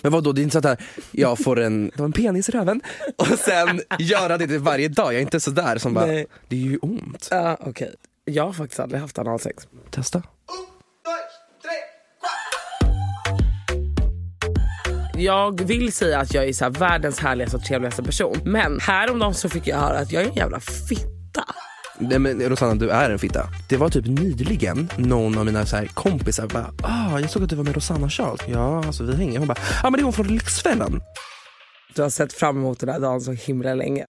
Men vad då det är inte så att jag får en, en penis i röven och sen göra det varje dag. Jag är inte sådär som bara, Nej. det är ju ont. Ja, okej. Jag har faktiskt aldrig haft analsex. Testa. Jag vill säga att jag är så här världens härligaste och trevligaste person. Men häromdagen så fick jag höra att jag är en jävla fitta. Nej men Rosanna du är en fitta. Det var typ nyligen någon av mina så här kompisar bara, ah jag såg att du var med Rosanna Charles. Ja alltså vi hänger. Hon bara, ja ah, men det är hon från Lyxfällan. Du har sett fram emot den här dagen så himla länge.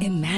Imagine